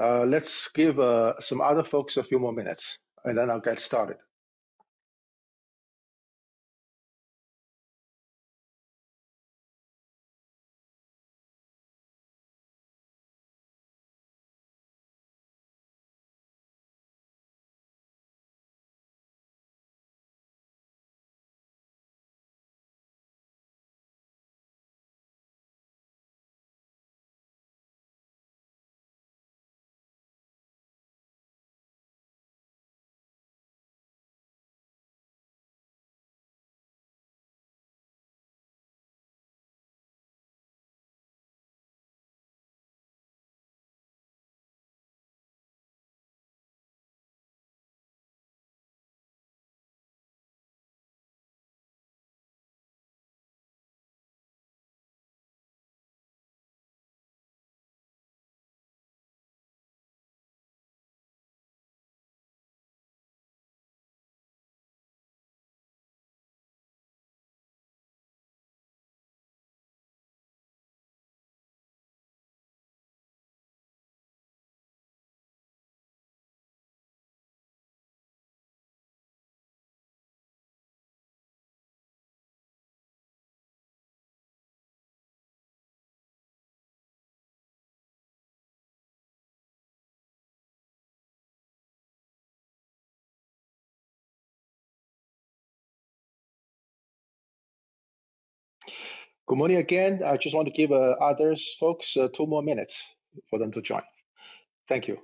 Uh, let's give uh, some other folks a few more minutes, and then I'll get started. Good morning again. I just want to give uh, others folks uh, two more minutes for them to join. Thank you.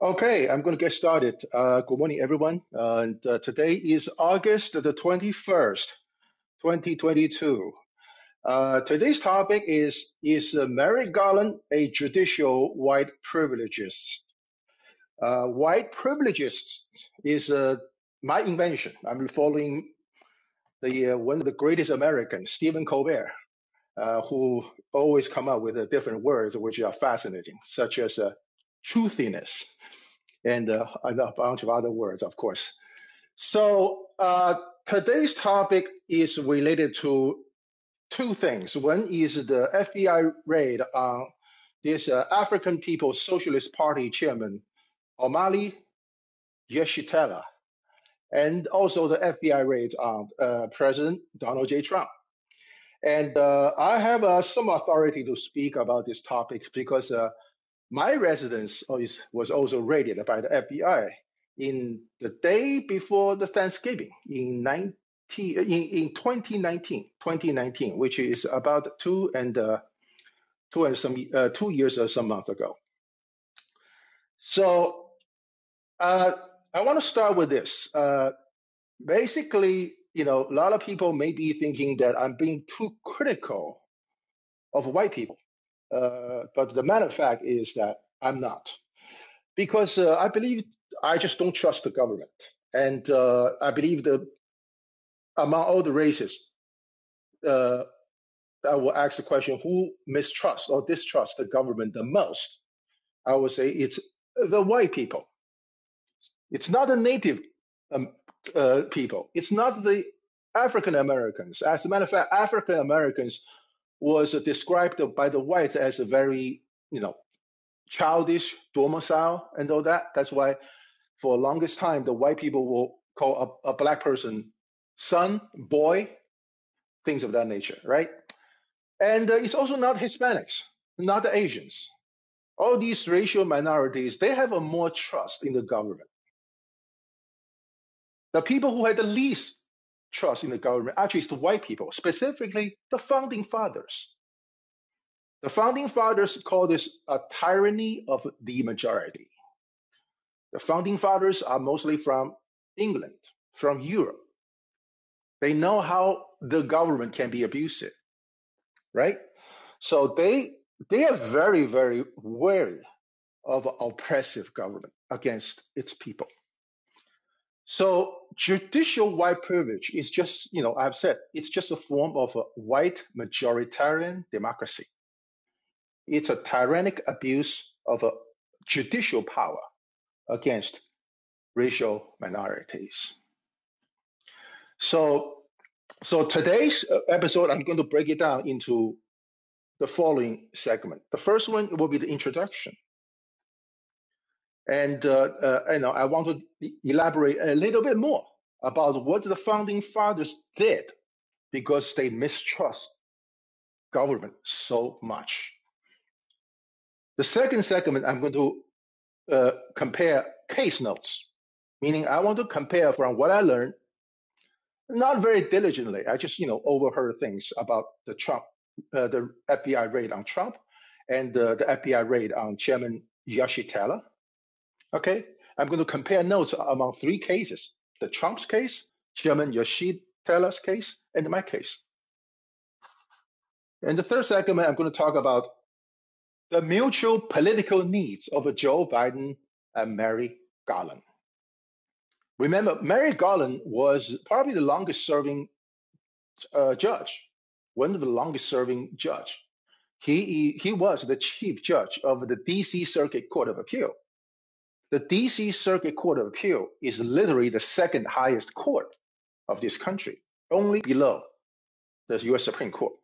Okay, I'm going to get started. Uh, good morning, everyone. Uh, and uh, today is August the 21st, 2022. Uh, today's topic is Is Merrick Garland a judicial white privilegist? Uh, white privilegist is uh, my invention. I'm following the one of the greatest Americans, Stephen Colbert, who always come up with different words which are fascinating, such as truthiness and, uh, a bunch of other words, of course. So uh, today's topic is related to two things. One is the FBI raid on this uh, African People's Socialist Party chairman, Omali Yeshitela, and also the FBI raids on uh, President Donald J. Trump. And uh, I have uh, some authority to speak about this topic because uh, my residence was also raided by the FBI in the day before the Thanksgiving in 19, in, in 2019, 2019, which is about two and uh, two and some uh, two years or some months ago. So uh, I want to start with this. Uh, basically, you know, a lot of people may be thinking that I'm being too critical of white people, uh, but the matter of fact is that I'm not, because uh, I believe I just don't trust the government, and uh, I believe that among all the races, uh, I will ask the question: Who mistrust or distrust the government the most? I would say it's the white people It's not the native um, uh, people. It's not the African Americans. As a matter of fact, African Americans was described by the whites as a very, you know, childish, domicile, and all that. That's why, for the longest time, the white people will call a, a black person son, boy, things of that nature, right? And uh, it's also not Hispanics, not the Asians. All these racial minorities, they have a more trust in the government. The people who had the least trust in the government actually is the white people, specifically the founding fathers. The founding fathers call this a tyranny of the majority. The founding fathers are mostly from England, from Europe. They know how the government can be abusive, right? So they they are very, very wary of oppressive government against its people. So judicial white privilege is just, you know, I've said it's just a form of a white majoritarian democracy. It's a tyrannic abuse of a judicial power against racial minorities. So, so today's uh, episode, I'm going to break it down into the following segment. The first one will be the introduction. And uh, uh, you know, I want to elaborate a little bit more about what the founding fathers did because they mistrust government so much. The second segment, I'm going to uh, compare case notes, meaning I want to compare from what I learned, not very diligently. I just, you know, overheard things about the Trump, uh, the FBI raid on Trump, and uh, the FBI raid on Chairman Yeshitela. Okay, I'm going to compare notes among three cases: the Trump's case, Chairman Yeshitela's case, and my case. In the third segment, I'm going to talk about the mutual political needs of Joe Biden and Merrick Garland. Remember, Merrick Garland was probably the longest serving uh, judge, one of the longest serving judge. He, he was the chief judge of the DC Circuit Court of Appeal. The DC Circuit Court of Appeal is literally the second highest court of this country, only below the US Supreme Court.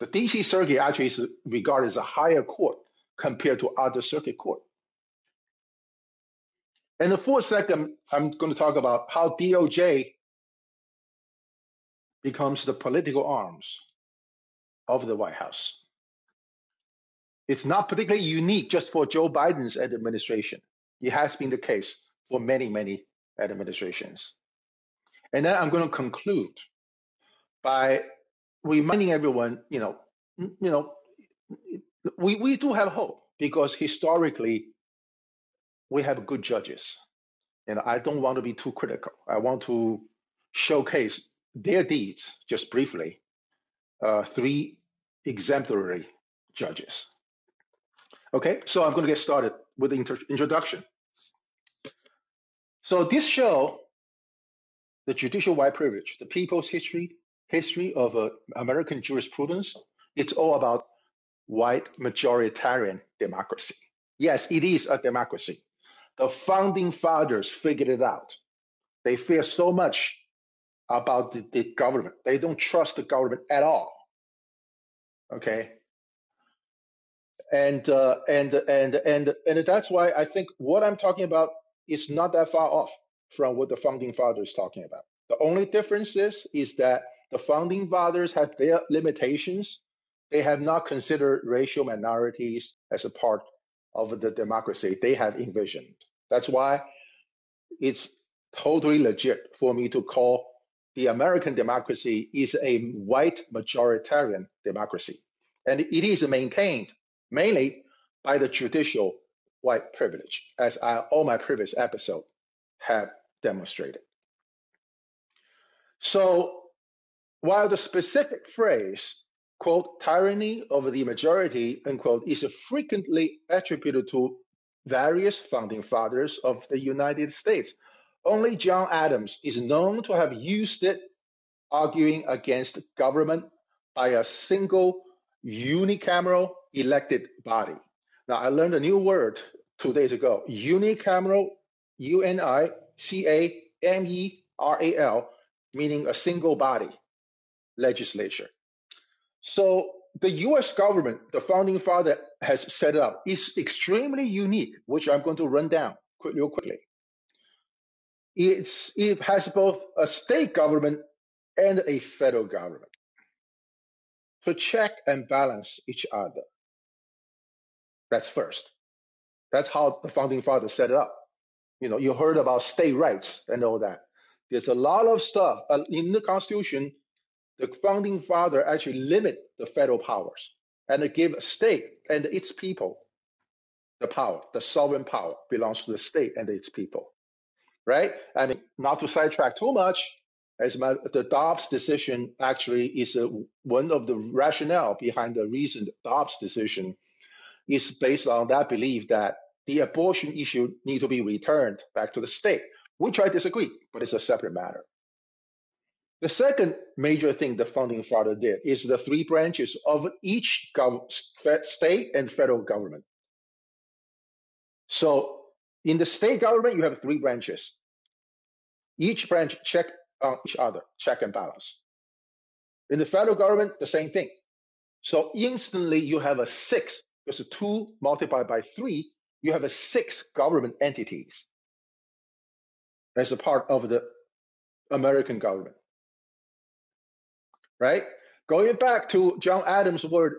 The DC Circuit actually is regarded as a higher court compared to other circuit court. And the fourth segment, I'm going to talk about how DOJ becomes the political arms of the White House. It's not particularly unique just for Joe Biden's administration. It has been the case for many, many administrations. And then I'm going to conclude by reminding everyone, you know, you know, we, we do have hope because historically we have good judges. And I don't want to be too critical. I want to showcase their deeds just briefly. Uh, three exemplary judges. Okay, so I'm going to get started with the inter- introduction. So this show, the judicial white privilege, the people's history, history of uh, American jurisprudence, it's all about white majoritarian democracy. Yes, it is a democracy. The founding fathers figured it out. They fear so much about the, the government. They don't trust the government at all. Okay. And uh, and and and and that's why I think what I'm talking about is not that far off from what the founding fathers talking about. The only difference is is that the founding fathers have their limitations. They have not considered racial minorities as a part of the democracy they have envisioned. That's why it's totally legit for me to call the American democracy is a white majoritarian democracy. And it is maintained mainly by the judicial white privilege, as I, all my previous episodes have demonstrated. So while the specific phrase, quote, tyranny of the majority, unquote, is frequently attributed to various founding fathers of the United States, only John Adams is known to have used it arguing against government by a single unicameral elected body. Now, I learned a new word two days ago unicameral, U N I C A M E R A L, meaning a single body legislature. So the U.S. government, the founding father has set up is extremely unique, which I'm going to run down quick, real quickly. It's, it has both a state government and a federal government to check and balance each other. That's first. That's how the founding fathers set it up. You know, you heard about state rights and all that. There's a lot of stuff uh, in the Constitution. The founding father actually limit the federal powers and give a state and its people the power. The sovereign power belongs to the state and its people, right? Mean, not to sidetrack too much, as my, the Dobbs decision actually is a, one of the rationale behind the recent Dobbs decision is based on that belief that the abortion issue need to be returned back to the state, which I disagree, but it's a separate matter. The second major thing the founding father did is the three branches of each gov- state and federal government. So in the state government, you have three branches. Each branch check on each other, check and balance. In the federal government, the same thing. So instantly you have a six, because two multiplied by three, you have a six government entities as a part of the American government, right? Going back to John Adams' word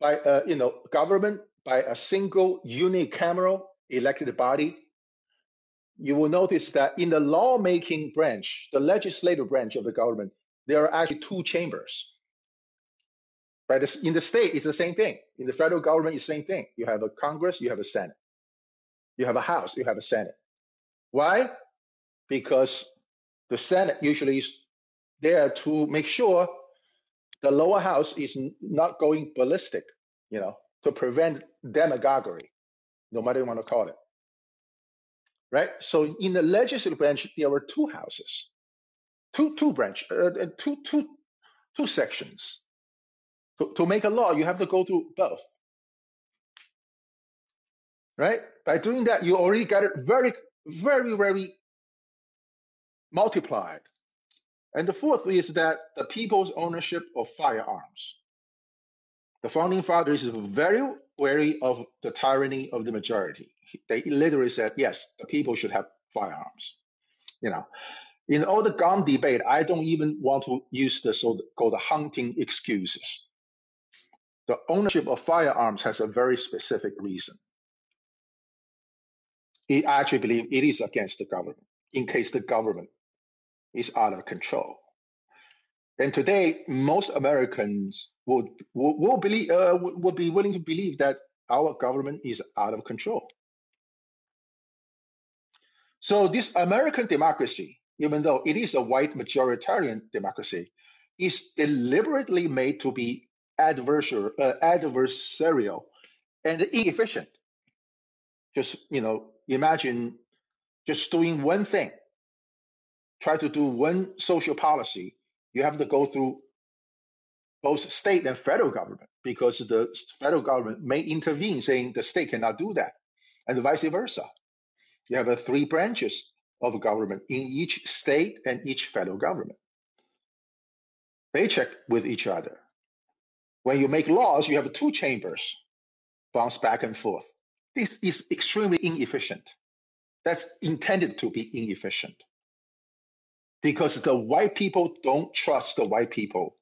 by uh, you know government by a single unicameral elected body, you will notice that in the lawmaking branch, the legislative branch of the government, there are actually two chambers. Right? In the state, it's the same thing. In the federal government, it's the same thing. You have a Congress, you have a Senate. You have a House, you have a Senate. Why? Because the Senate usually is there to make sure the lower house is not going ballistic, you know, to prevent demagoguery, no matter you want to call it, right? So in the legislative branch, there were two houses, two two branch, uh, uh, two two two sections. To, to make a law, you have to go through both, right? By doing that, you already got it very, very, very multiplied. And the fourth is that the people's ownership of firearms. The founding fathers is very wary of the tyranny of the majority. They literally said, yes, the people should have firearms. You know, in all the gun debate, I don't even want to use the so-called hunting excuses. The ownership of firearms has a very specific reason. It, I actually believe it is against the government in case the government is out of control. And today, most Americans would will, believe uh, would be willing to believe that our government is out of control. So this American democracy, even though it is a white majoritarian democracy, is deliberately made to be adversarial, uh, adversarial and inefficient. Just you know, imagine just doing one thing, try to do one social policy. You have to go through both state and federal government because the federal government may intervene saying the state cannot do that and vice versa. You have uh, three branches of government in each state and each federal government. They check with each other. When you make laws, you have two chambers bounce back and forth. This is extremely inefficient. That's intended to be inefficient because the white people don't trust the white people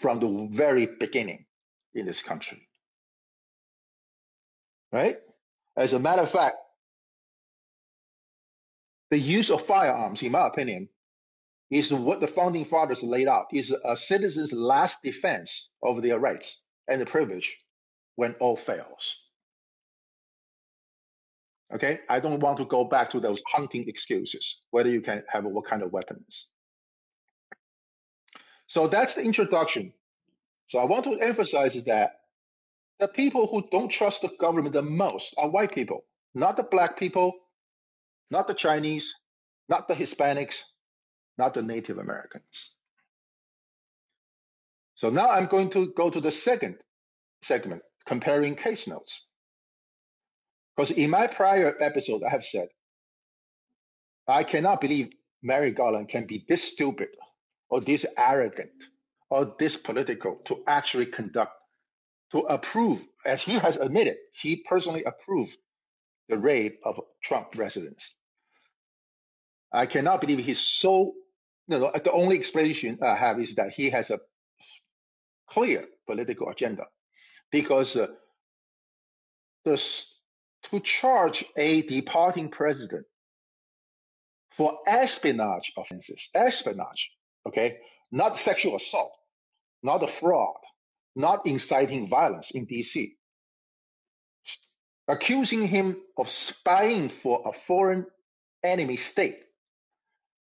from the very beginning in this country, right? As a matter of fact, The use of firearms, in my opinion, is what the founding fathers laid out, is a citizen's last defense of their rights and the privilege when all fails. Okay, I don't want to go back to those hunting excuses, whether you can have what kind of weapons. So that's the introduction. So I want to emphasize that the people who don't trust the government the most are white people, not the black people, not the Chinese, not the Hispanics, not the Native Americans. So now I'm going to go to the second segment, comparing case notes. Because in my prior episode, I have said, I cannot believe Merrick Garland can be this stupid or this arrogant or this political to actually conduct, to approve, as he has admitted, he personally approved the raid of Trump residents. I cannot believe he's so. Know, the only explanation I have is that he has a clear political agenda, because uh, the, to charge a departing president for espionage offenses, espionage, okay, not sexual assault, not a fraud, not inciting violence in DC, accusing him of spying for a foreign enemy state.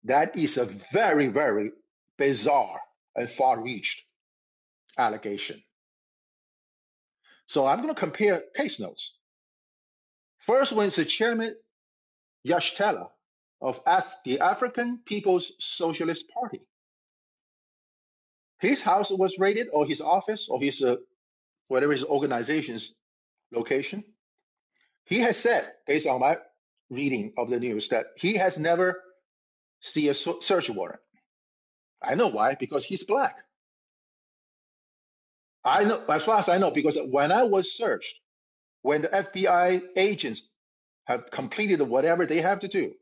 That is a very, very bizarre and far reached allegation. So I'm going to compare case notes. First one is the chairman Yeshitela of Af- the African People's Socialist Party. His house was raided, or his office, or his uh, whatever his organization's location. He has said, based on my reading of the news, that he has never seen a search warrant. I know why, because he's black. I know as far as I know, because when I was searched, when the FBI agents have completed whatever they have to do,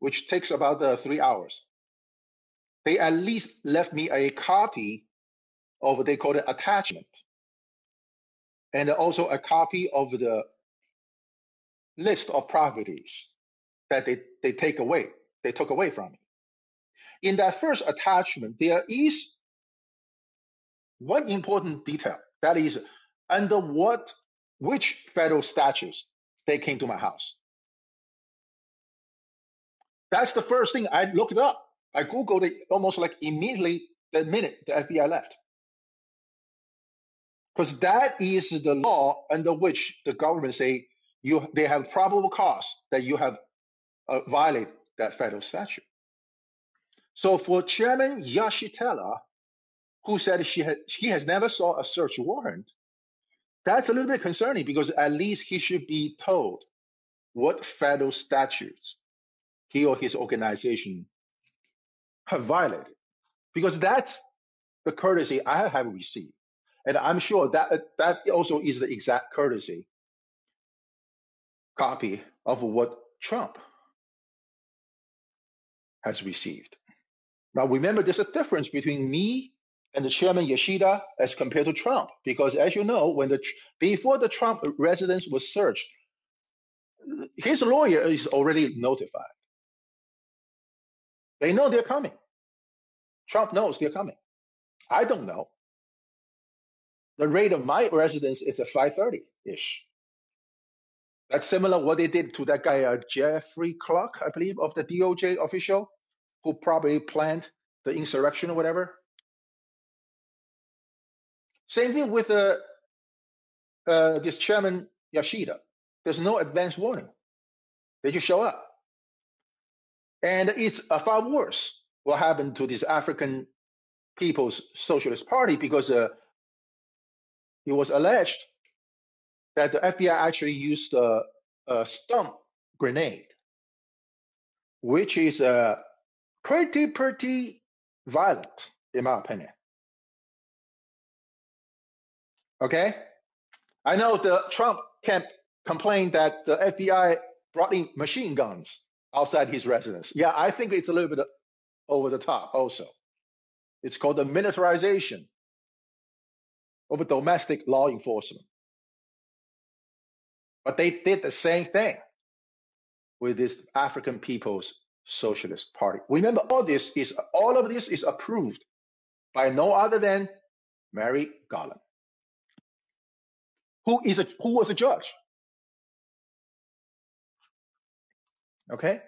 which takes about uh, three hours, they at least left me a copy of what they call the attachment, and also a copy of the list of properties that they, they take away, they took away from me. In that first attachment, there is one important detail that is under what which federal statutes they came to my house. That's the first thing I looked up. I googled it almost like immediately the minute the FBI left, because that is the law under which the government say you they have probable cause that you have uh, violated that federal statute. So for Chairman Yeshitela, who said she had, he has never saw a search warrant, that's a little bit concerning because at least he should be told what federal statutes he or his organization have violated. Because that's the courtesy I have received. And I'm sure that that also is the exact courtesy copy of what Trump has received. Now remember, there's a difference between me and the chairman Yoshida as compared to Trump. Because as you know, when the before the Trump residence was searched, his lawyer is already notified. They know they're coming. Trump knows they're coming. I don't know. The rate of my residence is at 5:30 ish. That's similar what they did to that guy uh, Jeffrey Clark, I believe, of the DOJ official who probably planned the insurrection or whatever. Same thing with uh, uh, this chairman Yoshida. There's no advance warning. They just show up. And it's far worse what happened to this African People's Socialist Party because uh, it was alleged that the FBI actually used a, a stun grenade, which is uh, pretty, pretty violent, in my opinion. Okay? I know the Trump camp complained that the FBI brought in machine guns outside his residence. Yeah, I think it's a little bit over the top also. It's called the militarization of domestic law enforcement. But they did the same thing with these African People's Socialist Party. Remember, all this is all of this is approved by no other than Merrick Garland who is a who was a judge. Okay,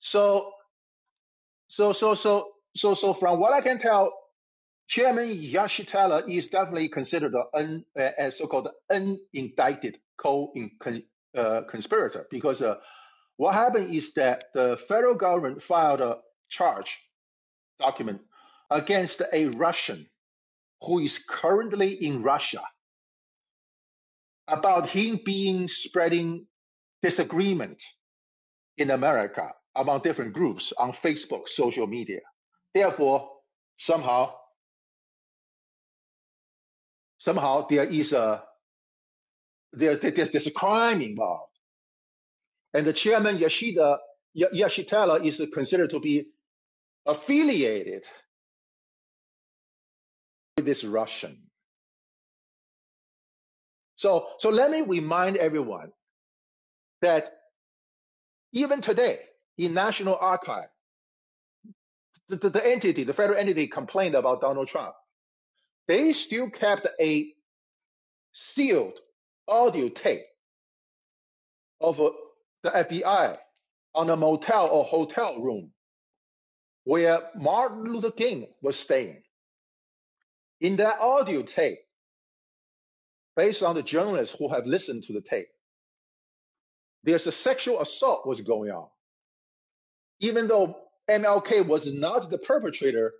so so so so so so from what I can tell, Chairman Yeshitela is definitely considered a so-called unindicted co-conspirator because uh, what happened is that the federal government filed a charge document against a Russian who is currently in Russia about him being spreading disagreement in America among different groups on Facebook, social media. Therefore, somehow somehow there is a there, there's, there's a crime involved. And the chairman Yashida Yeshitela is considered to be affiliated with this Russian. So, so let me remind everyone that even today in National Archive, the, the, the entity, the federal entity complained about Donald Trump. They still kept a sealed audio tape of uh, the FBI on a motel or hotel room where Martin Luther King was staying. In that audio tape, based on the journalists who have listened to the tape, there's a sexual assault was going on. Even though MLK was not the perpetrator,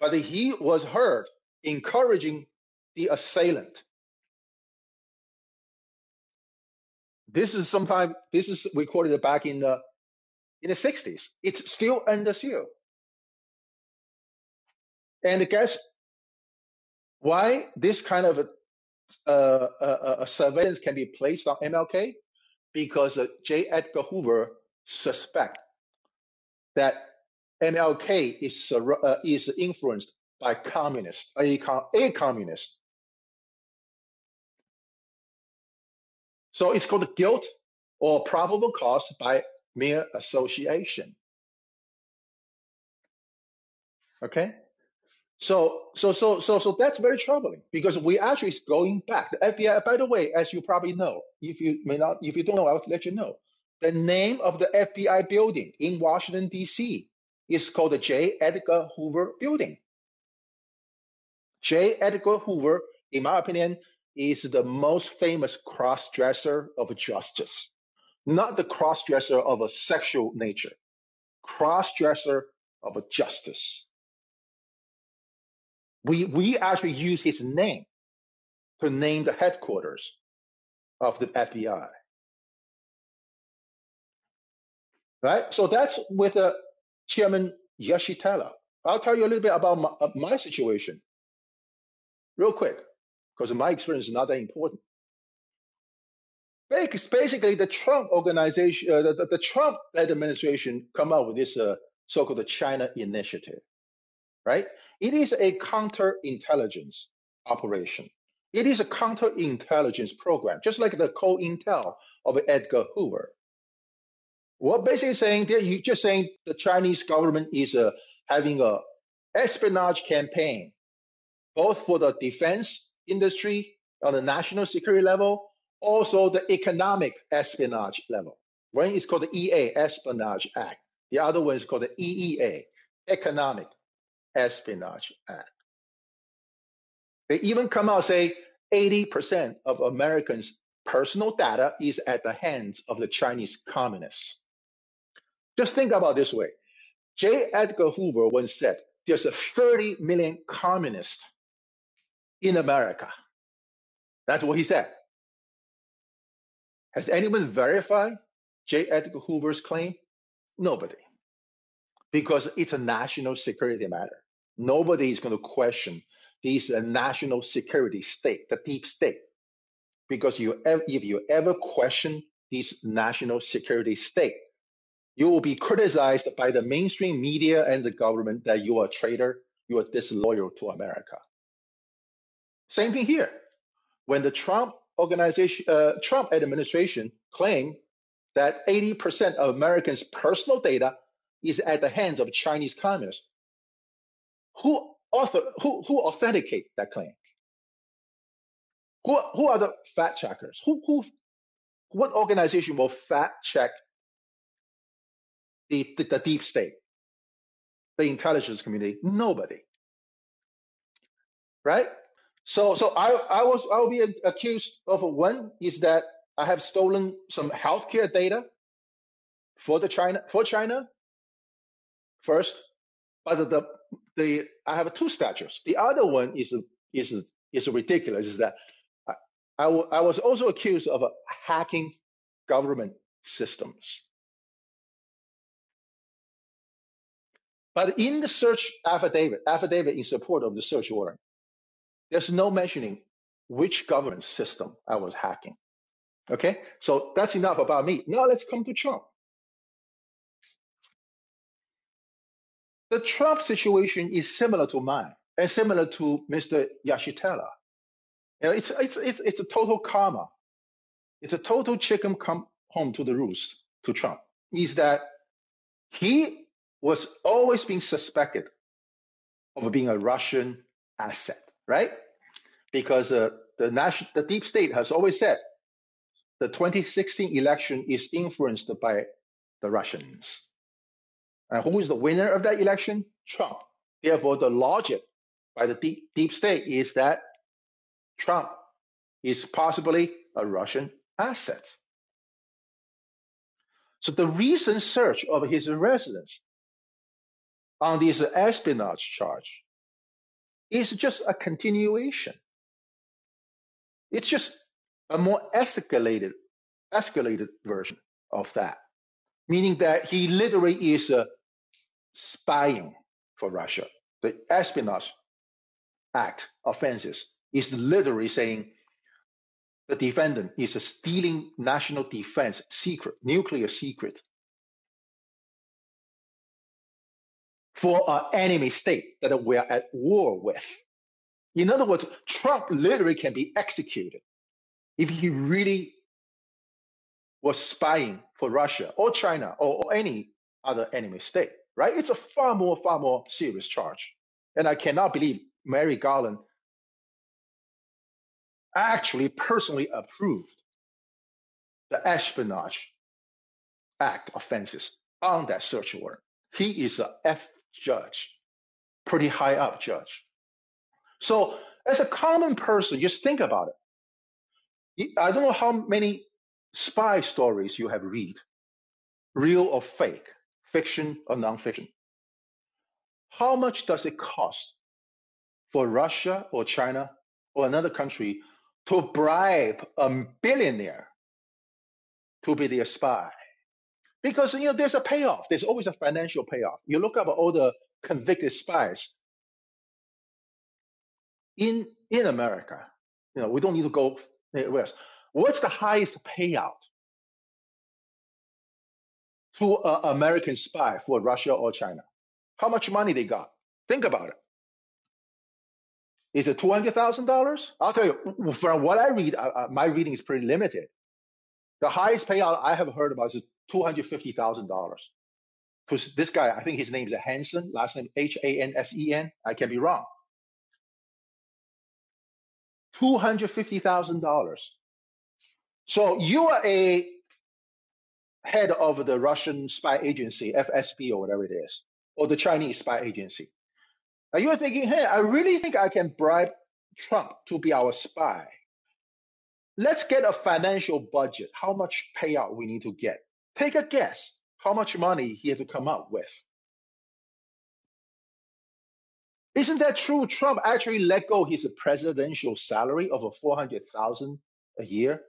but he was heard encouraging the assailant. This is sometime this is recorded back in the in the 60s. It's still under seal. And guess why this kind of a, surveillance can be placed on MLK? Because uh, J. Edgar Hoover suspect that MLK is uh, is influenced by communists, a, a communist. So it's called guilt or probable cause by mere association. Okay. So, so, so, so, so that's very troubling because we actually is going back. The FBI, by the way, as you probably know, if you may not, if you don't know, I'll let you know. The name of the FBI building in Washington D.C. is called the J. Edgar Hoover Building. J. Edgar Hoover, in my opinion, is the most famous cross-dresser of justice, not the cross-dresser of a sexual nature, cross-dresser of a justice. We we actually use his name to name the headquarters of the FBI, right? So that's with uh, Chairman Yeshitela. I'll tell you a little bit about my, uh, my situation real quick because my experience is not that important. Basically, the Trump organization, uh, the, the, Trump administration, come up with this uh, so-called China Initiative, right? It is a counterintelligence operation. It is a counterintelligence program, just like the COINTEL of Edgar Hoover. What basically saying that you just saying the Chinese government is uh, having a espionage campaign, both for the defense industry on the national security level, also the economic espionage level. One is called the EA Espionage Act. The other one is called the EEA Economic Espionage Act. They even come out and say 80% of Americans' personal data is at the hands of the Chinese communists. Just think about this way. J. Edgar Hoover once said, there's a 30 million communists in America. That's what he said. Has anyone verified J. Edgar Hoover's claim? Nobody, because it's a national security matter. Nobody is going to question this uh, national security state, the deep state, because you, if you ever question this national security state, you will be criticized by the mainstream media and the government that you are a traitor, you are disloyal to America. Same thing here. When the Trump organization, uh, Trump administration claimed that 80% of Americans' personal data is at the hands of Chinese communists, who author, who, who authenticate that claim? Who, who are the fact checkers? Who, who, what organization will fact check the, the, the deep state, the intelligence community? Nobody, right? So, so I, I was, I will be accused of one is that I have stolen some healthcare data for the China, for China first, but the, the, I have two statutes. The other one is, is, is ridiculous is that I, I, w- I was also accused of hacking government systems. But in the search affidavit, affidavit in support of the search warrant, there's no mentioning which government system I was hacking. Okay, so that's enough about me. Now let's come to Trump. The Trump situation is similar to mine and similar to Mr. Yeshitela. You know, it's, it's, it's, it's a total karma. It's a total chicken come home to the roost to Trump. Is that he was always being suspected of being a Russian asset, right? Because uh, the national, the deep state has always said the 2016 election is influenced by the Russians. And who is the winner of that election? Trump. Therefore, the logic by the deep, deep state is that Trump is possibly a Russian asset. So the recent search of his residence on this espionage charge is just a continuation. It's just a more escalated, escalated version of that, meaning that he literally is uh, spying for Russia. The espionage act offenses is literally saying the defendant is stealing national defense secret, nuclear secret for an enemy state that we are at war with. In other words, Trump literally can be executed if he really was spying for Russia or China or, or any other enemy state, right? It's a far more, far more serious charge. And I cannot believe Merrick Garland actually personally approved the espionage act offenses on that search warrant. He is a F judge, pretty high up judge. So as a common person, just think about it. I don't know how many spy stories you have read, real or fake, fiction or nonfiction. How much does it cost for Russia or China or another country to bribe a billionaire to be their spy? Because you know there's a payoff. There's always a financial payoff. You look up all the convicted spies in in America. You know we don't need to go west. What's the highest payout to an American spy for Russia or China? How much money they got? Think about it. Is it two hundred thousand dollars? I'll tell you. From what I read, uh, uh, my reading is pretty limited. The highest payout I have heard about is two hundred fifty thousand dollars. Because this guy, I think his name is Hansen, last name H A N S E N. I can be wrong. Two hundred fifty thousand dollars. So you are a head of the Russian spy agency, FSB or whatever it is, or the Chinese spy agency. And you're thinking, hey, I really think I can bribe Trump to be our spy. Let's get a financial budget. How much payout we need to get? Take a guess. How much money he had to come up with? Isn't that true? Trump actually let go his presidential salary of a four hundred thousand a year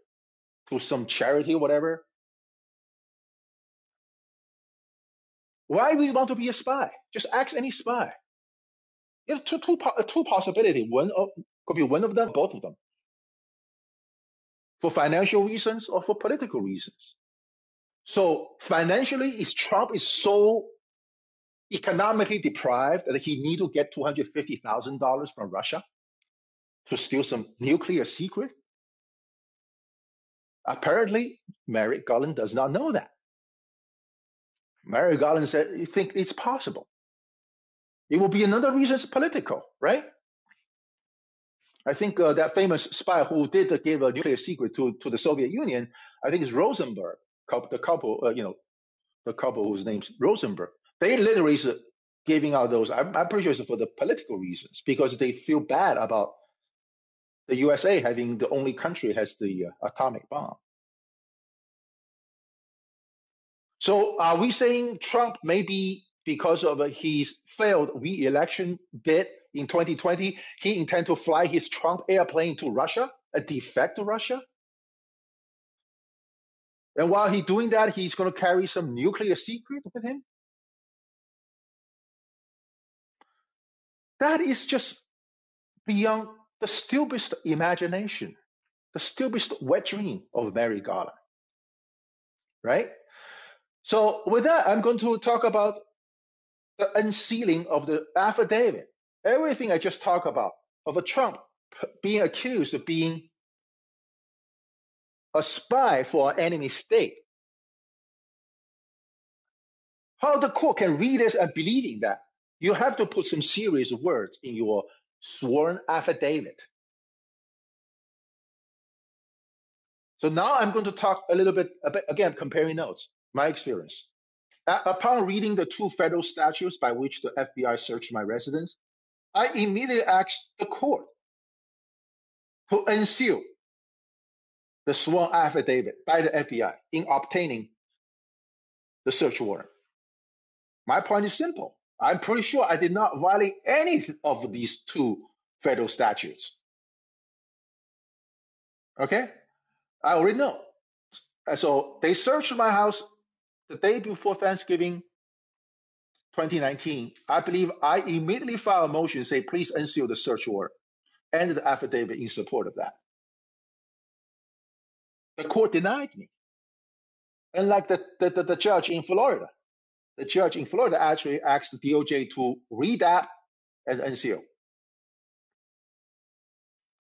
to some charity or whatever. Why do you want to be a spy? Just ask any spy. You know, two, two, po- uh, two possibility. One of, could be one of them, both of them, for financial reasons or for political reasons. So financially, is Trump is so economically deprived that he need to get two hundred fifty thousand dollars from Russia to steal some nuclear secret? Apparently, Merrick Garland does not know that. Merrick Garland said, "You think it's possible? It will be another reason it's political, right?" I think uh, that famous spy who did give a nuclear secret to, to the Soviet Union, I think it's Rosenberg, the couple, uh, you know, the couple whose name's Rosenberg. They literally is giving out those. I'm, I'm pretty sure it's for the political reasons because they feel bad about the USA having the only country has the uh, atomic bomb. So are we saying Trump maybe because of his failed re-election bid in 2020, he intend to fly his Trump airplane to Russia, a defect to Russia? And while he's doing that, he's going to carry some nuclear secret with him? That is just beyond the stupidest imagination, the stupidest wet dream of Merrick Garland, right? So with that, I'm going to talk about the unsealing of the affidavit. Everything I just talked about of a Trump being accused of being a spy for an enemy state. How the court can read this and believing that? You have to put some serious words in your sworn affidavit. So now I'm going to talk a little bit, a bit again, comparing notes, my experience. Upon reading the two federal statutes by which the FBI searched my residence, I immediately asked the court to unseal the sworn affidavit by the FBI in obtaining the search warrant. My point is simple. I'm pretty sure I did not violate any of these two federal statutes. Okay? I already know. So they searched my house the day before Thanksgiving 2019. I believe I immediately filed a motion say, please unseal the search warrant and the affidavit in support of that. The court denied me. Unlike the, the, the, the judge in Florida, the judge in Florida actually asked the DOJ to read that and unseal.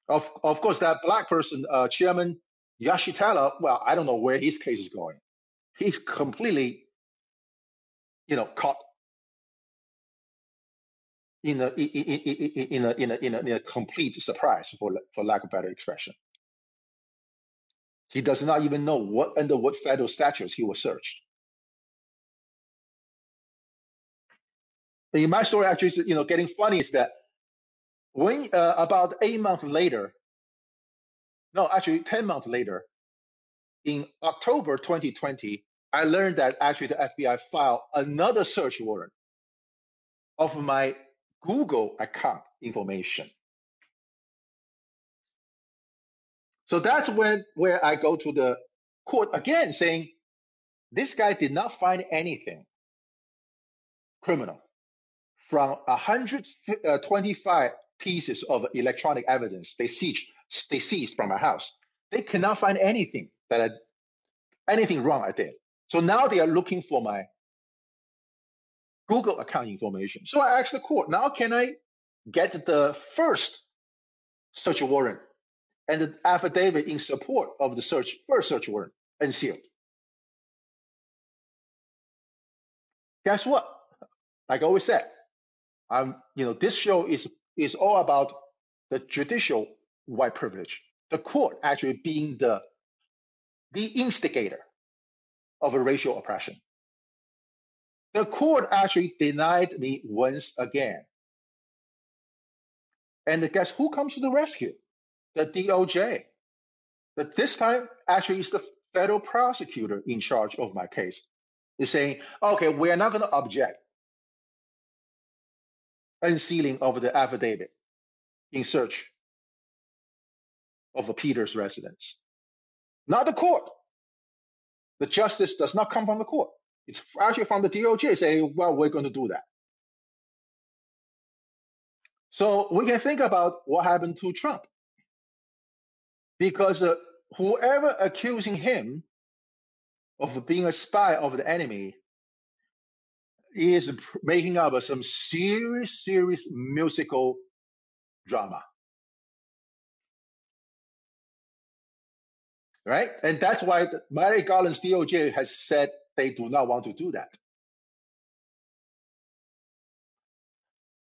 Of, of course, that black person, uh, Chairman Yeshitela, well, I don't know where his case is going. He's completely, you know, caught in a, in, a, in, a, in, a, in a complete surprise, for, for lack of better expression. He does not even know what under what federal statutes he was searched. In my story, actually, you know, getting funny is that when uh, about eight months later, no, actually ten months later, in October 2020, I learned that actually the FBI filed another search warrant of my Google account information. So that's when where I go to the court again saying this guy did not find anything criminal from 125 uh, pieces of electronic evidence they seized, they seized from my house. They cannot find anything that I, anything wrong I did. So now they are looking for my Google account information. So I asked the court, now can I get the first search warrant and the affidavit in support of the search first search warrant and sealed? Guess what? Like I always said, I'm you know this show is is all about the judicial white privilege. The court actually being the the instigator of a racial oppression. The court actually denied me once again. And guess who comes to the rescue? The DOJ. But this time, actually, it's the federal prosecutor in charge of my case. Is saying, okay, we are not going to object unsealing of the affidavit in search of a Peter's residence. Not the court. The justice does not come from the court. It's actually from the DOJ saying, well, we're going to do that. So we can think about what happened to Trump because uh, whoever accusing him of being a spy of the enemy is making up some serious, serious musical drama, right? And that's why the- Merrick Garland's DOJ has said they do not want to do that.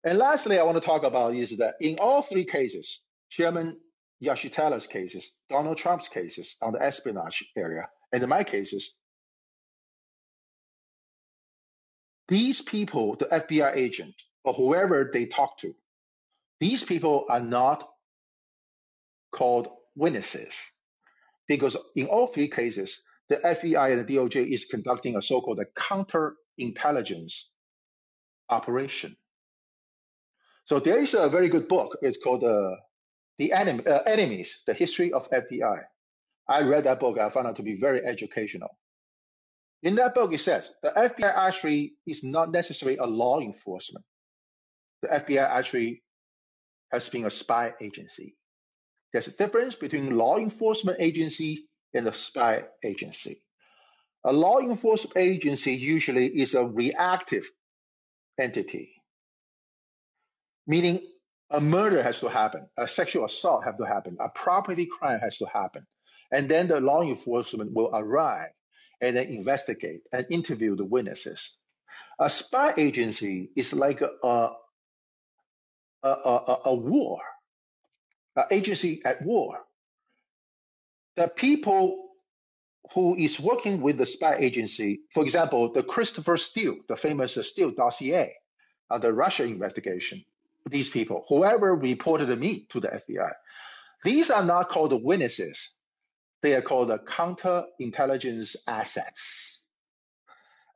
And lastly, I want to talk about is that in all three cases, Chairman Yeshitela's cases, Donald Trump's cases on the espionage area, and in my cases, these people, the FBI agent or whoever they talk to, these people are not called witnesses because in all three cases, the FBI and the DOJ is conducting a so-called counterintelligence operation. So there is a very good book. It's called uh, "The uh, Enemies: The History of FBI." I read that book. I found it to be very educational. In that book, it says the FBI actually is not necessarily a law enforcement. The FBI actually has been a spy agency. There's a difference between law enforcement agency and a spy agency. A law enforcement agency usually is a reactive entity, meaning a murder has to happen, a sexual assault has to happen, a property crime has to happen, and then the law enforcement will arrive and then investigate and interview the witnesses. A spy agency is like a, a, a, a, a war, an agency at war. The people who is working with the spy agency, for example, the Christopher Steele, the famous Steele dossier, uh, the Russia investigation, these people, whoever reported me to the FBI, these are not called witnesses. They are called counterintelligence assets.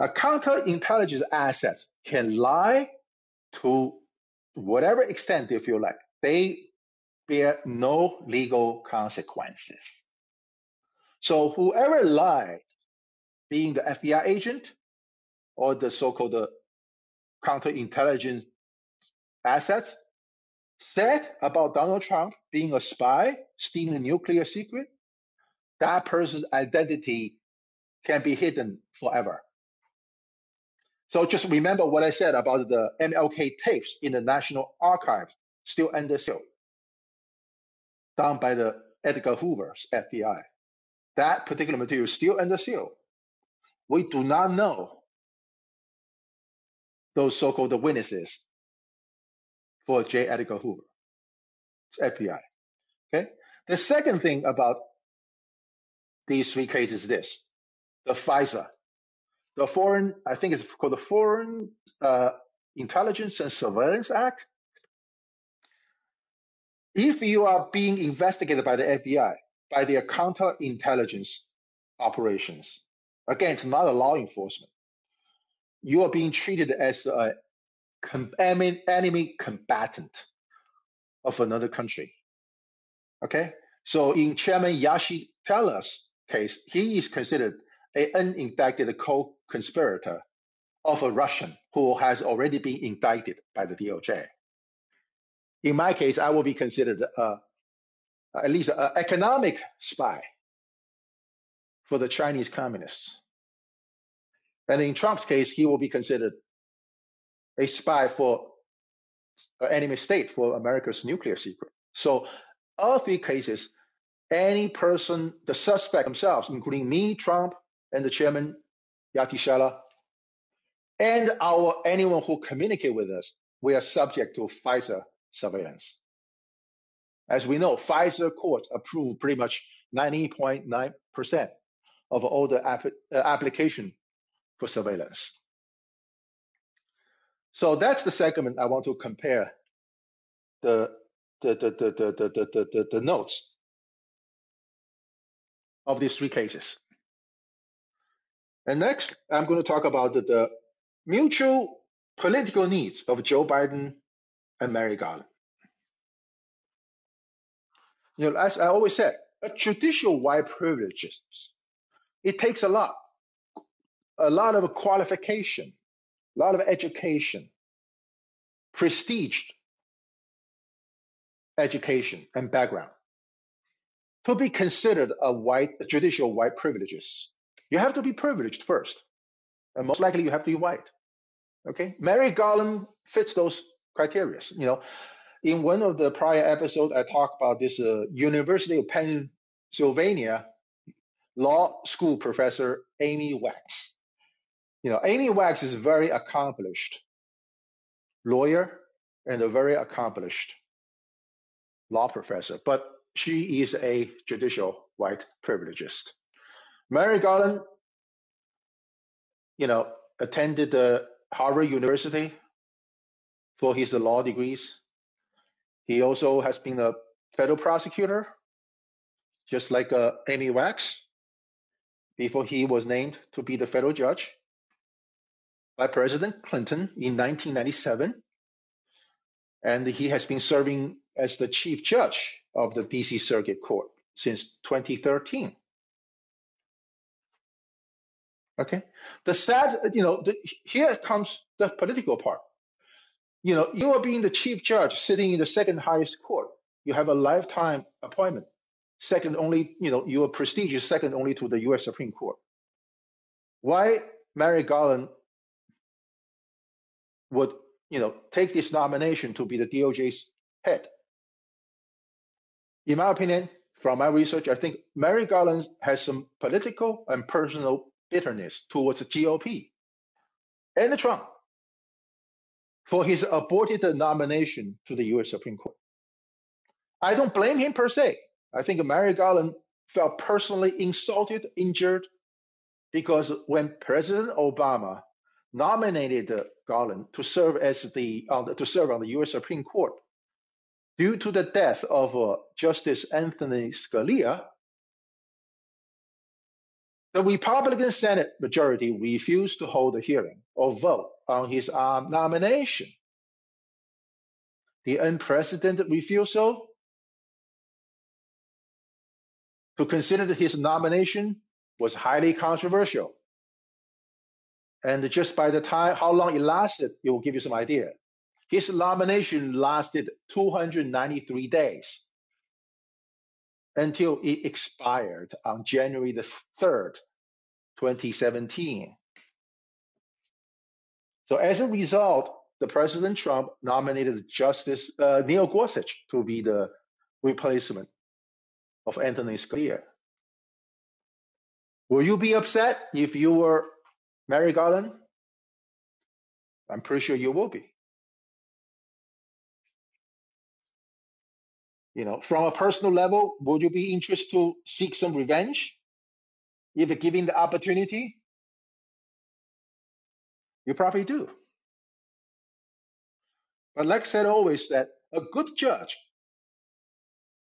A counterintelligence assets can lie to whatever extent they feel like. They bear no legal consequences. So whoever lied, being the FBI agent or the so-called uh, counterintelligence assets, said about Donald Trump being a spy, stealing a nuclear secret, that person's identity can be hidden forever. So just remember what I said about the MLK tapes in the National Archives, still under seal, done by the Edgar Hoover's FBI. That particular material is still under seal. We do not know those so-called witnesses for J. Edgar Hoover, FBI. Okay. The second thing about these three cases is this: the FISA, the Foreign, I think it's called the Foreign uh, Intelligence and Surveillance Act. If you are being investigated by the FBI, by their counterintelligence operations, again, it's not a law enforcement. You are being treated as a enemy combatant of another country. Okay, so in Chairman Yeshitela's case, he is considered an unindicted co-conspirator of a Russian who has already been indicted by the DOJ. In my case, I will be considered uh, Uh, at least an economic spy for the Chinese communists. And in Trump's case, he will be considered a spy for uh, an enemy state for America's nuclear secret. So all three cases, any person, the suspect themselves, including me, Trump, and the chairman, Yeshitela, and our anyone who communicate with us, we are subject to FISA surveillance. As we know, FISA court approved pretty much 90.9% of all the app, uh, application for surveillance. So that's the segment I want to compare the the the the the the, the, the, the notes of these three cases. And next, I'm going to talk about the, the mutual political needs of Joe Biden and Merrick Garland. You know, as I always said, a judicial white privileges, it takes a lot, a lot of qualification a lot of education, prestige education and background to be considered a white a judicial white privileges. You have to be privileged first, and most likely you have to be white. Okay, Merrick Garland fits those criteria. You know, in one of the prior episodes, I talked about this uh, University of Pennsylvania law school professor Amy Wax. You know, Amy Wax is a very accomplished lawyer and a very accomplished law professor, but she is a judicial white privilegist. Merrick Garland, you know, attended the Harvard University for his law degrees. He also has been a federal prosecutor, just like uh, Amy Wax, before he was named to be the federal judge by President Clinton in 1997, and he has been serving as the chief judge of the DC Circuit Court since 2013. Okay, the sad, you know, the, here comes the political part. You know, you are being the chief judge sitting in the second highest court. You have a lifetime appointment, second only, you know, you are prestigious, second only to the U.S. Supreme Court. Why Merrick Garland would, you know, take this nomination to be the DOJ's head? In my opinion, from my research, I think Merrick Garland has some political and personal bitterness towards the GOP and Trump for his aborted nomination to the U.S. Supreme Court. I don't blame him per se. I think Merrick Garland felt personally insulted, injured, because when President Obama nominated uh, Garland to serve as the the- to serve on the U.S. Supreme Court due to the death of uh, Justice Anthony Scalia, the Republican Senate majority refused to hold a hearing or vote on his um, nomination. The unprecedented refusal to consider his nomination was highly controversial. And just by the time how long it lasted, it will give you some idea. His nomination lasted 293 days until it expired on January the 3rd, 2017. So as a result, the President Trump nominated Justice uh, Neil Gorsuch to be the replacement of Anthony Scalia. Will you be upset if you were Merrick Garland? I'm pretty sure you will be. You know, from a personal level, would you be interested to seek some revenge if given the opportunity? You probably do. But like I said always, that a good judge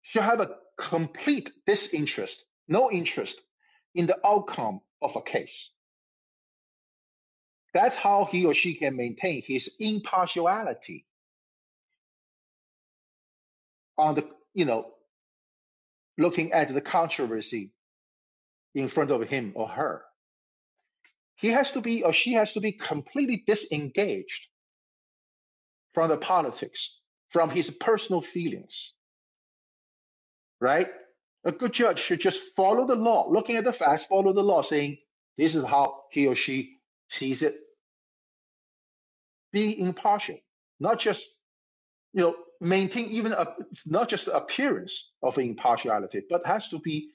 should have a complete disinterest, no interest in the outcome of a case. That's how he or she can maintain his impartiality on the, you know, looking at the controversy in front of him or her. He has to be or she has to be completely disengaged from the politics, from his personal feelings, right? A good judge should just follow the law, looking at the facts, follow the law, saying this is how he or she sees it. Be impartial, not just you know maintain even a, not just appearance of impartiality, but has to be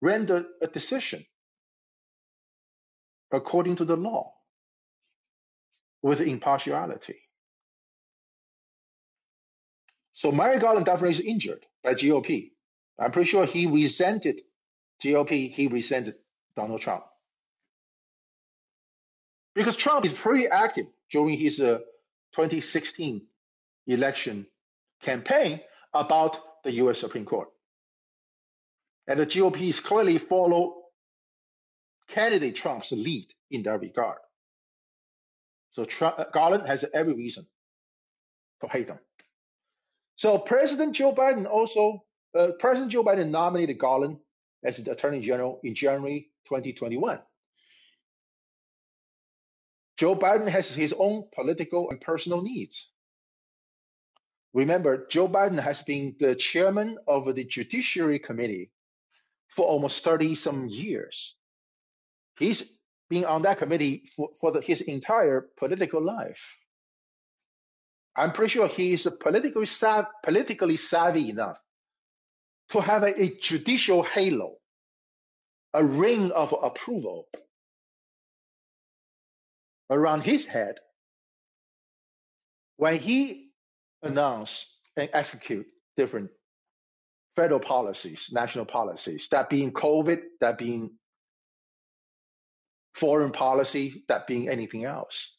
render a decision according to the law with impartiality. So Merrick Garland definitely is injured by GOP. I'm pretty sure he resented GOP. He resented Donald Trump because Trump is pretty active during his uh, 2016 election campaign about the U.S. Supreme Court, and the GOP is clearly follow candidate Trump's lead in that regard. So Trump, Garland has every reason to hate him. So President Joe Biden also, uh, President Joe Biden nominated Garland as the Attorney General in January 2021. Joe Biden has his own political and personal needs. Remember, Joe Biden has been the chairman of the Judiciary Committee for almost 30 some years. He's been on that committee for, for the, his entire political life. I'm pretty sure he is politically, sav- politically savvy enough to have a, a judicial halo, a ring of approval around his head when he announce and execute different federal policies, national policies, that being COVID, that being foreign policy, that being anything else.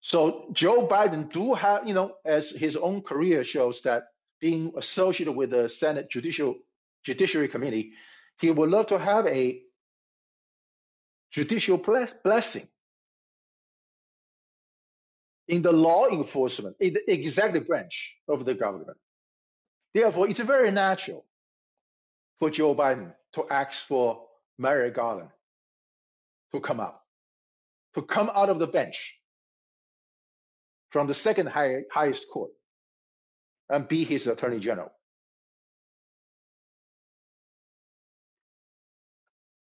So Joe Biden do have, you know, as his own career shows that being associated with the Senate Judicial Judiciary Committee, he would love to have a judicial bless, blessing in the law enforcement, in the executive branch of the government. Therefore, it's very natural for Joe Biden to ask for Merrick Garland to come out, to come out of the bench from the second high, highest court and be his attorney general.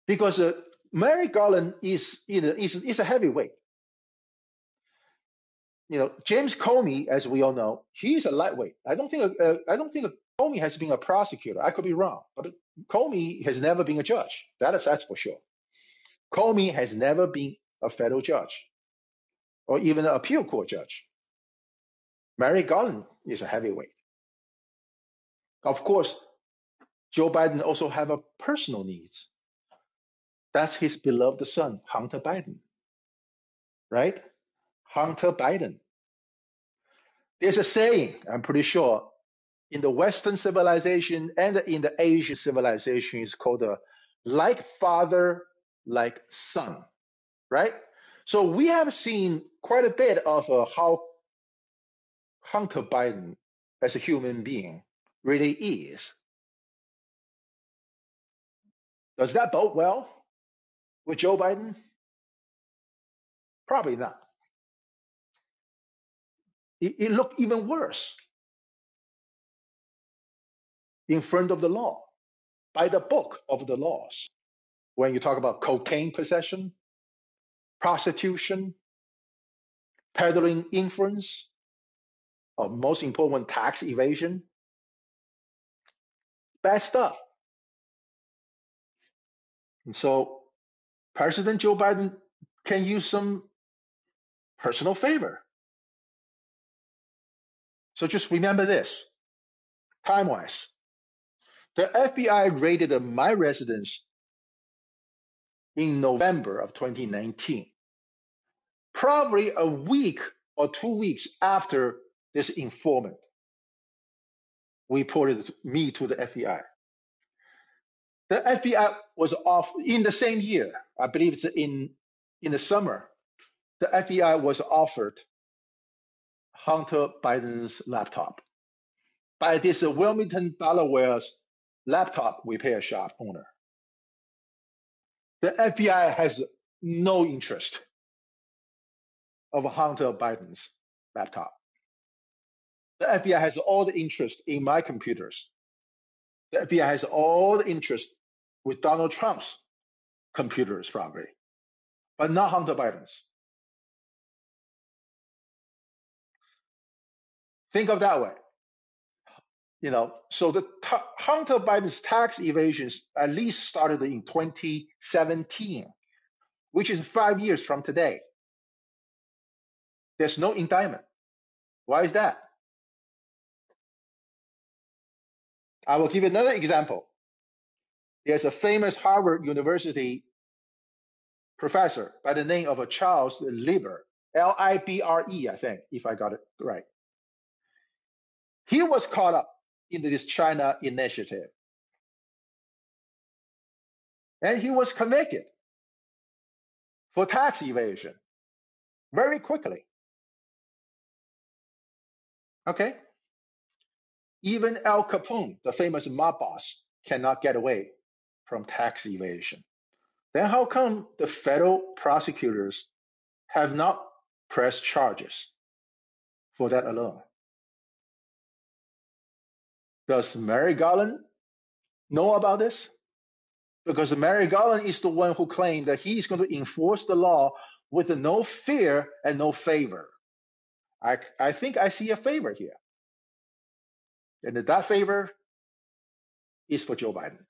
Because uh, Merrick Garland is, you know, is, is a heavyweight. You know, James Comey, as we all know, he's a lightweight. I don't think uh, I don't think Comey has been a prosecutor. I could be wrong, but Comey has never been a judge. That is that's for sure. Comey has never been a federal judge or even an appeal court judge. Merrick Garland is a heavyweight. Of course, Joe Biden also have a personal needs. That's his beloved son, Hunter Biden. Right? Hunter Biden. There's a saying, I'm pretty sure, in the Western civilization and in the Asian civilization is called a like father, like son. Right? So we have seen quite a bit of uh, how Hunter Biden as a human being really is. Does that bode well with Joe Biden? Probably not. It, it looked even worse in front of the law, by the book of the laws. When you talk about cocaine possession, prostitution, peddling influence, or most important, tax evasion, bad stuff. And so President Joe Biden can use some personal favor. So just remember this, time wise. The FBI raided my residence in November of 2019, probably a week or two weeks after this informant reported me to the FBI. The FBI was off in the same year, I believe it's in in the summer. The FBI was offered Hunter Biden's laptop by this Wilmington, Delaware's laptop repair shop owner. The FBI has no interest of Hunter Biden's laptop. The FBI has all the interest in my computers. The FBI has all the interest with Donald Trump's computers, probably, but not Hunter Biden's. Think of that way. You know, so the Hunter Biden's tax evasions at least started in 2017, which is five years from today. There's no indictment. Why is that? I will give another example. There's a famous Harvard University professor by the name of Charles Lieber, L-I-B-R-E, I think, if I got it right. He was caught up in this China initiative. And he was convicted for tax evasion very quickly. Okay? Even Al Capone, the famous mob boss, cannot get away from tax evasion. Then how come the federal prosecutors have not pressed charges for that alone? Does Merrick Garland know about this? Because Merrick Garland is the one who claimed that he is going to enforce the law with no fear and no favor. I, I think I see a favor here. And that favor is for Joe Biden.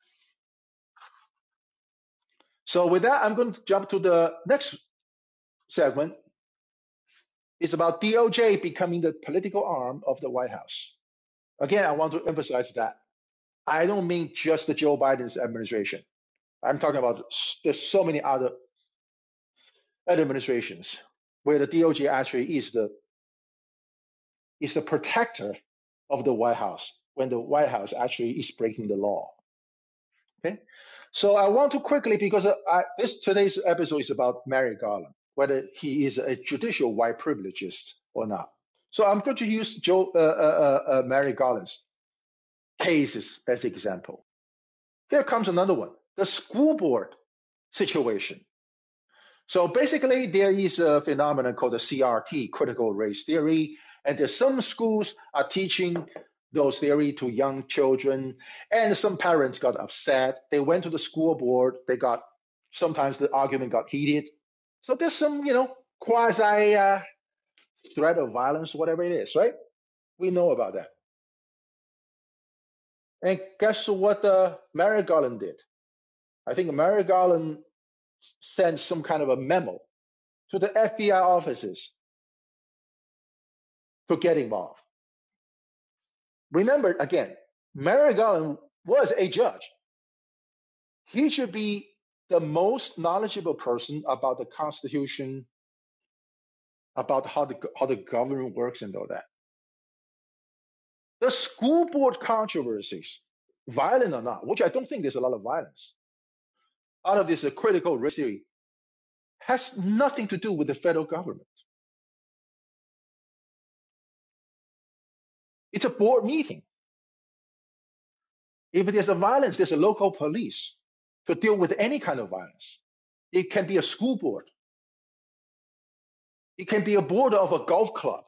So with that, I'm going to jump to the next segment. It's about DOJ becoming the political arm of the White House. Again, I want to emphasize that I don't mean just the Joe Biden's administration. I'm talking about there's so many other administrations where the DOJ actually is the is the protector of the White House when the White House actually is breaking the law. Okay, so I want to quickly because I, this today's episode is about Merrick Garland, whether he is a judicial white privilegist or not. So I'm going to use Joe uh, uh, uh, uh Merrick Garland's cases as example. Here comes another one: the school board situation. So basically, there is a phenomenon called the CRT, critical race theory, and there's some schools are teaching those theory to young children, and some parents got upset. They went to the school board. They got sometimes the argument got heated. So there's some, you know, quasi uh, threat of violence, whatever it is, right? We know about that. And guess what uh, Merrick Garland did? I think Merrick Garland sent some kind of a memo to the FBI offices to get involved. Remember, again, Merrick Garland was a judge. He should be the most knowledgeable person about the Constitution, about how the, how the government works and all that. The school board controversies, violent or not, which I don't think there's a lot of violence, out of this uh, critical race theory, has nothing to do with the federal government. It's a board meeting. If there's a violence, there's a local police to deal with any kind of violence. It can be a school board. It can be a board of a golf club.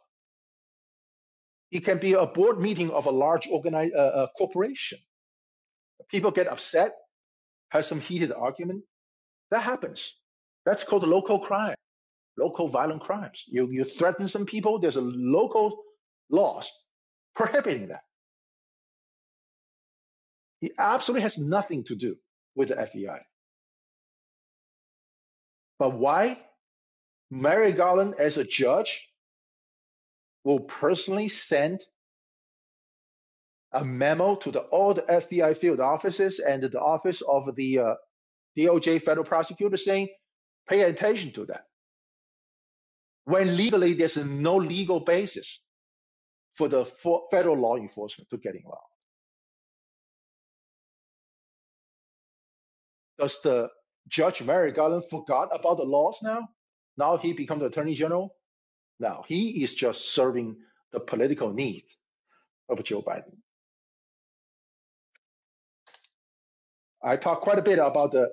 It can be a board meeting of a large organized uh, uh, corporation. People get upset, have some heated argument. That happens. That's called local crime, local violent crimes. You you threaten some people. There's a local laws prohibiting that. It absolutely has nothing to do with the FBI. But why Merrick Garland, as a judge, will personally send a memo to the, all the FBI field offices and the office of the uh, DOJ federal prosecutor saying, pay attention to that. When legally there's no legal basis for the federal law enforcement to get involved. Does the Judge Merrick Garland forgot about the laws now? Now he becomes Attorney General? Now he is just serving the political needs of Joe Biden. I talked quite a bit about the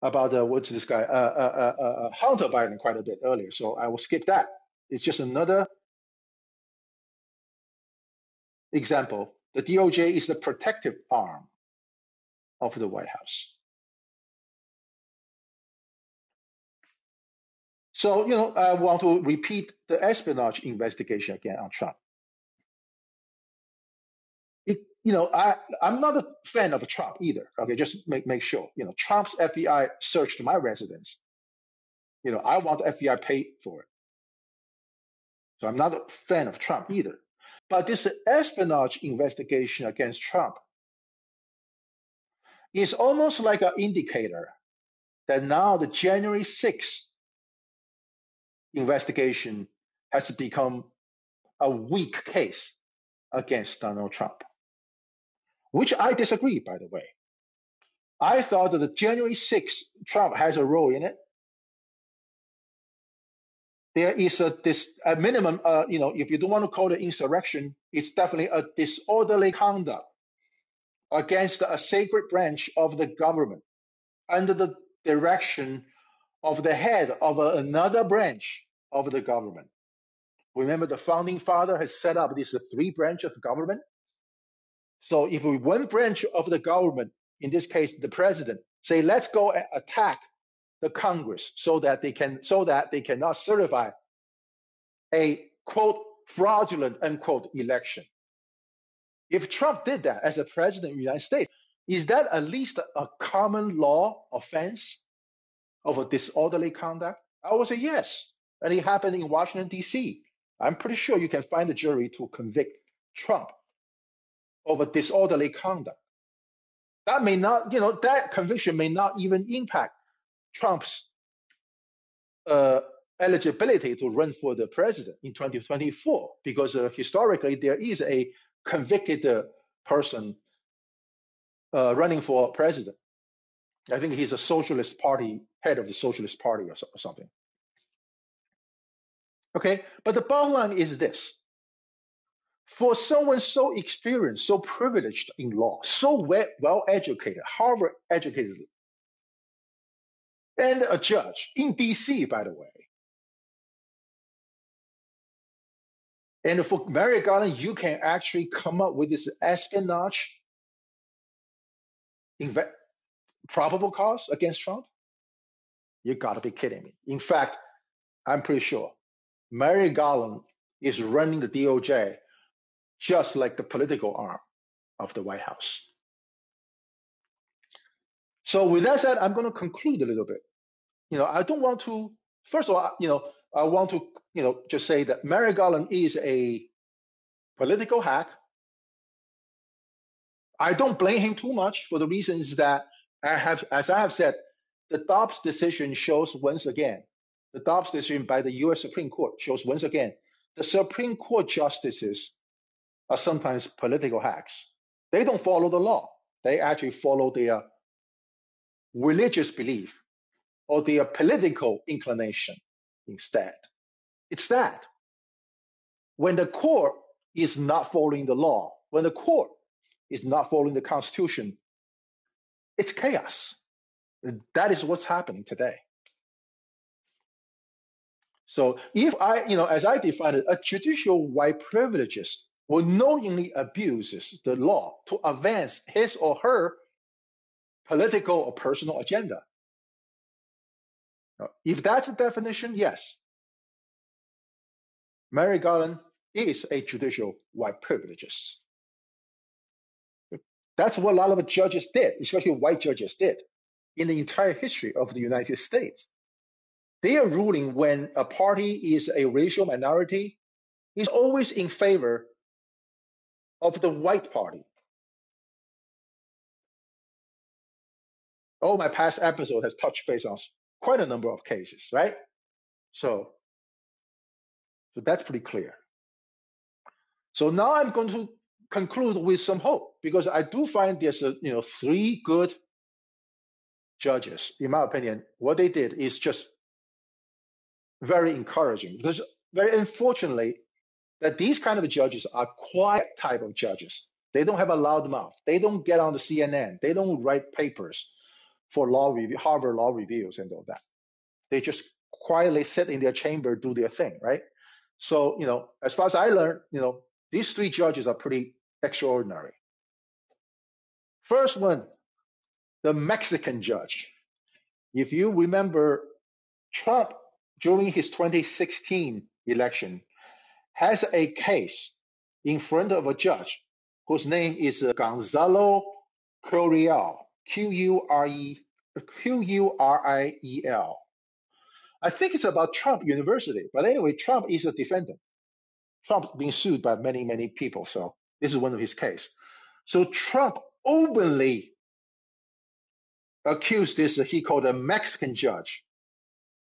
about the what's this guy uh, uh, uh, uh, uh, Hunter Biden quite a bit earlier, so I will skip that. It's just another example. The DOJ is the protective arm of the White House. So you know, I want to repeat the espionage investigation again on Trump. It, you know, I I'm not a fan of Trump either. Okay, just make make sure. You know, Trump's FBI searched my residence. You know, I want the FBI paid for it. So I'm not a fan of Trump either. But this espionage investigation against Trump is almost like an indicator that now the January 6th investigation has become a weak case against Donald Trump, which I disagree, by the way. I thought that the January 6th Trump has a role in it. There is a this a minimum, uh, you know, if you don't want to call it insurrection, it's definitely a disorderly conduct against a sacred branch of the government under the direction of the head of another branch of the government. Remember, the founding father has set up this three branch of government. So if one branch of the government, in this case, the president, say, let's go and attack the Congress so that they can, so that they cannot certify a quote fraudulent unquote election. If Trump did that as a president of the United States, is that at least a common law offense of a disorderly conduct? I would say yes. And it happened in Washington, D.C. I'm pretty sure you can find a jury to convict Trump of a disorderly conduct. That may not, you know, that conviction may not even impact Trump's uh, eligibility to run for the president in 2024 because uh, historically there is a convicted uh, person uh, running for president. I think he's a socialist party head of the socialist party or, so, or something. Okay, but the bottom line is this: for someone so experienced, so privileged in law, so well, educated, Harvard educated and a judge in DC, by the way. And for Merrick Garland, you can actually come up with this espionage inve- probable cause against Trump. You gotta be kidding me. In fact, I'm pretty sure Merrick Garland is running the DOJ just like the political arm of the White House. So with that said, I'm going to conclude a little bit. You know, I don't want to. First of all, you know, I want to, you know, just say that Merrick Garland is a political hack. I don't blame him too much for the reasons that I have, as I have said, the Dobbs decision shows once again, the Dobbs decision by the U.S. Supreme Court shows once again, the Supreme Court justices are sometimes political hacks. They don't follow the law. They actually follow their religious belief or their political inclination instead. It's that. When the court is not following the law, when the court is not following the Constitution, it's chaos. That is what's happening today. So if I, you know, as I define it, a judicial white privilegist will knowingly abuses the law to advance his or her political or personal agenda. Now, If that's the definition, yes, Merrick Garland is a judicial white privilegist. That's what a lot of judges did, especially white judges did in the entire history of the United States. Their ruling when a party is a racial minority is always in favor of the white party. All my past episode has touched base on quite a number of cases, right? So, so that's pretty clear. So now I'm going to conclude with some hope because I do find there's a, you know three good judges. In my opinion, what they did is just very encouraging. Because very unfortunately, that these kind of judges are quiet type of judges. They don't have a loud mouth. They don't get on the CNN. They don't write papers for law review, Harvard law reviews and all that. They just quietly sit in their chamber, do their thing, right? So, you know, as far as I learned, you know, these three judges are pretty extraordinary. First one, the Mexican judge. If you remember, Trump during his 2016 election has a case in front of a judge whose name is uh, Gonzalo Curiel, Q-U-R-E, Q-U-R-I-E-L. I think it's about Trump University, but anyway, Trump is a defendant. Trump's being sued by many, many people, so this is one of his case. So Trump openly accused this, he called a Mexican judge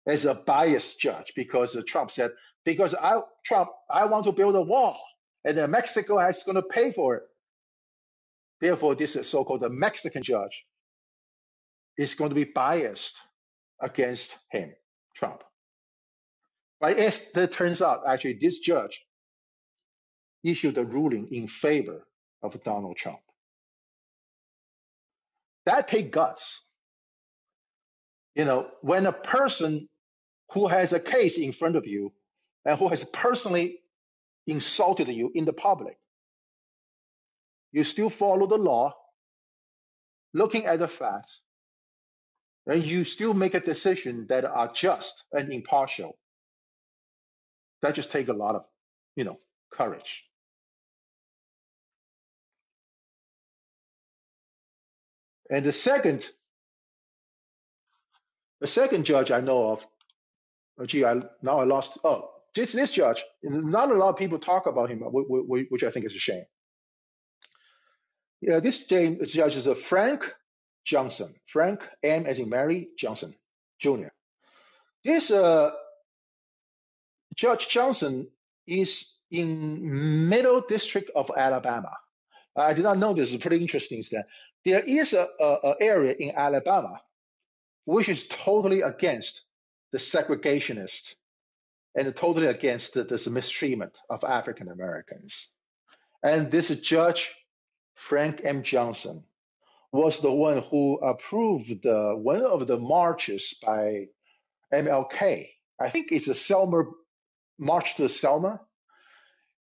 as a biased judge because Trump said, because I, Trump, I want to build a wall and then Mexico is going to pay for it. Therefore, this so-called Mexican judge is going to be biased against him, Trump. But as it turns out, actually, this judge issued a ruling in favor of Donald Trump. That takes guts. You know, when a person who has a case in front of you and who has personally insulted you in the public, you still follow the law, looking at the facts, and you still make a decision that are just and impartial. That just takes a lot of, you know, courage. And the second, the second judge I know of, oh, gee, I now I lost. Oh, this this judge. Not a lot of people talk about him, which I think is a shame. Yeah, this judge is a Frank Johnson. Frank M as in Mary Johnson Jr. This uh, Judge Johnson is in Middle District of Alabama. I did not know this. It's pretty interesting. Is that there is a, a, a area in Alabama which is totally against the segregationist and totally against the, this mistreatment of African Americans. And this Judge Frank M. Johnson was the one who approved one of the marches by MLK. I think it's a Selma march to Selma.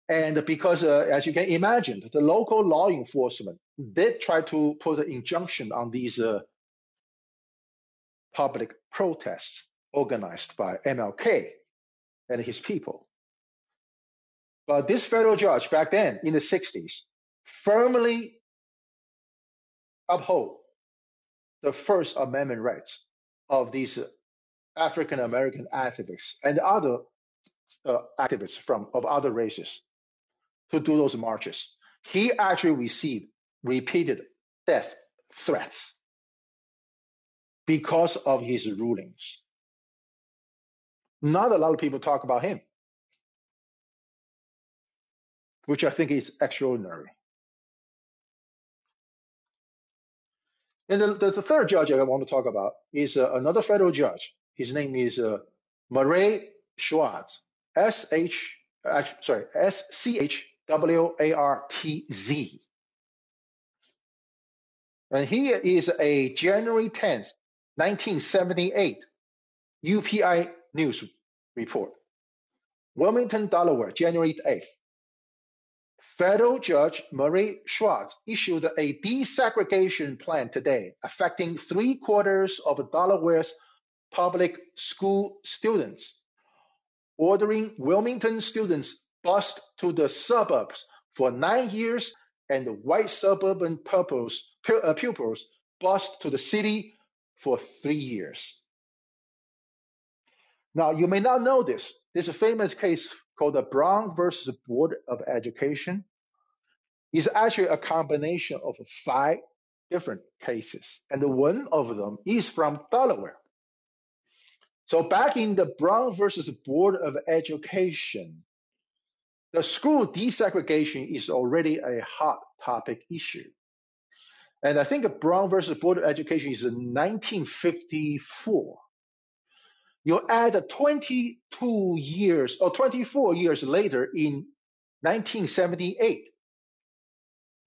And because, uh, as you can imagine, the local law enforcement did try to put an injunction on these uh, public protests organized by MLK and his people. But this federal judge back then in the 60s firmly uphold the First Amendment rights of these African American activists and other uh, activists from of other races to do those marches. He actually received repeated death threats because of his rulings. Not a lot of people talk about him, which I think is extraordinary. And the, the, the third judge I want to talk about is uh, another federal judge. His name is uh, Murray Schwartz, S H, sorry, S C H W A R T Z. And he is a January 10th, 1978 UPI News report. Wilmington, Delaware, January 8th. Federal Judge Murray Schwartz issued a desegregation plan today affecting three quarters of Delaware's public school students, ordering Wilmington students bused to the suburbs for nine years and white suburban pupils, uh, pupils bused to the city for three years. Now, you may not know this. There's a famous case called the Brown versus Board of Education. It's actually a combination of five different cases, and one of them is from Delaware. So back in the Brown versus Board of Education, the school desegregation is already a hot topic issue. And I think Brown versus Board of Education is in 1954. You add 22 years or 24 years later in 1978,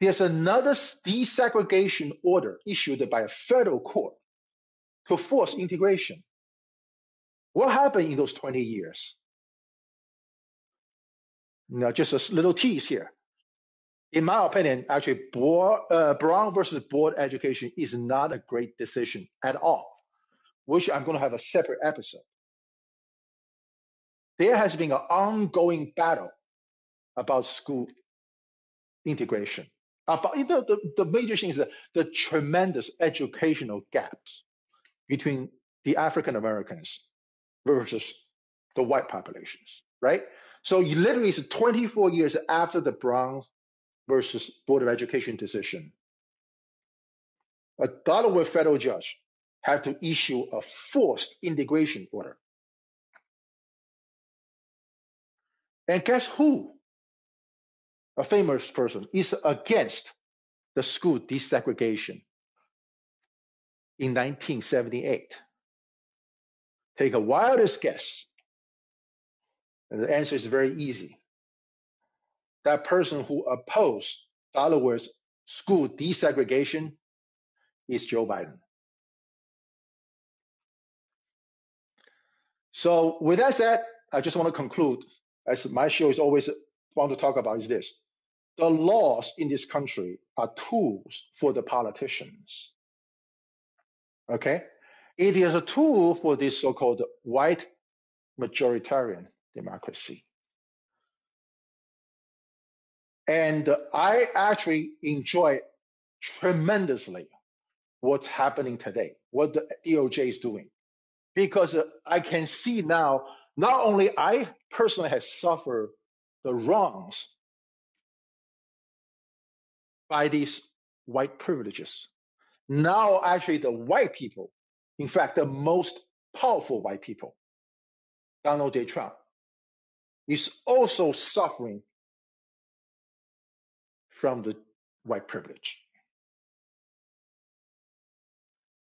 there's another desegregation order issued by a federal court to force integration. What happened in those 20 years? Now, just a little tease here. In my opinion, actually, uh, Brown versus board education is not a great decision at all, which I'm going to have a separate episode. There has been an ongoing battle about school integration. About you know, the, the major thing is the, the tremendous educational gaps between the African Americans versus the white populations, right? So you literally it's 24 years after the Brown versus Board of Education decision. A Delaware federal judge had to issue a forced integration order. And guess who? A famous person is against the school desegregation in 1978. Take a wildest guess. And the answer is very easy. That person who opposed Delaware's school desegregation is Joe Biden. So with that said, I just want to conclude, as my show is always want to talk about is this. The laws in this country are tools for the politicians. Okay? It is a tool for this so-called white majoritarian democracy. And I actually enjoy tremendously what's happening today, what the DOJ is doing, because uh, I can see now, not only I personally have suffered the wrongs by these white privileges. Now, actually, the white people in fact, the most powerful white people, Donald J. Trump, is also suffering from the white privilege.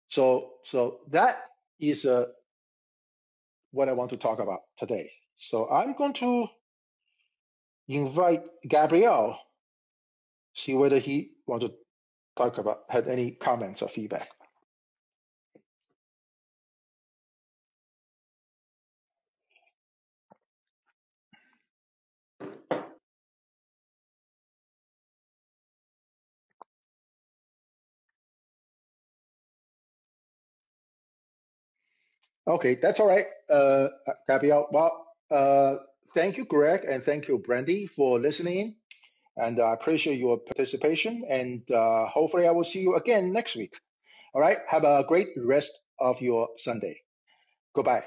So, so that is uh, what I want to talk about today. So I'm going to invite Gabriel, see whether he want to talk about had any comments or feedback. Okay, that's all right, uh, Gabriel. Well, uh, thank you, Greg, and thank you, Brandy, for listening. And I appreciate your participation. And uh, hopefully, I will see you again next week. All right, have a great rest of your Sunday. Goodbye.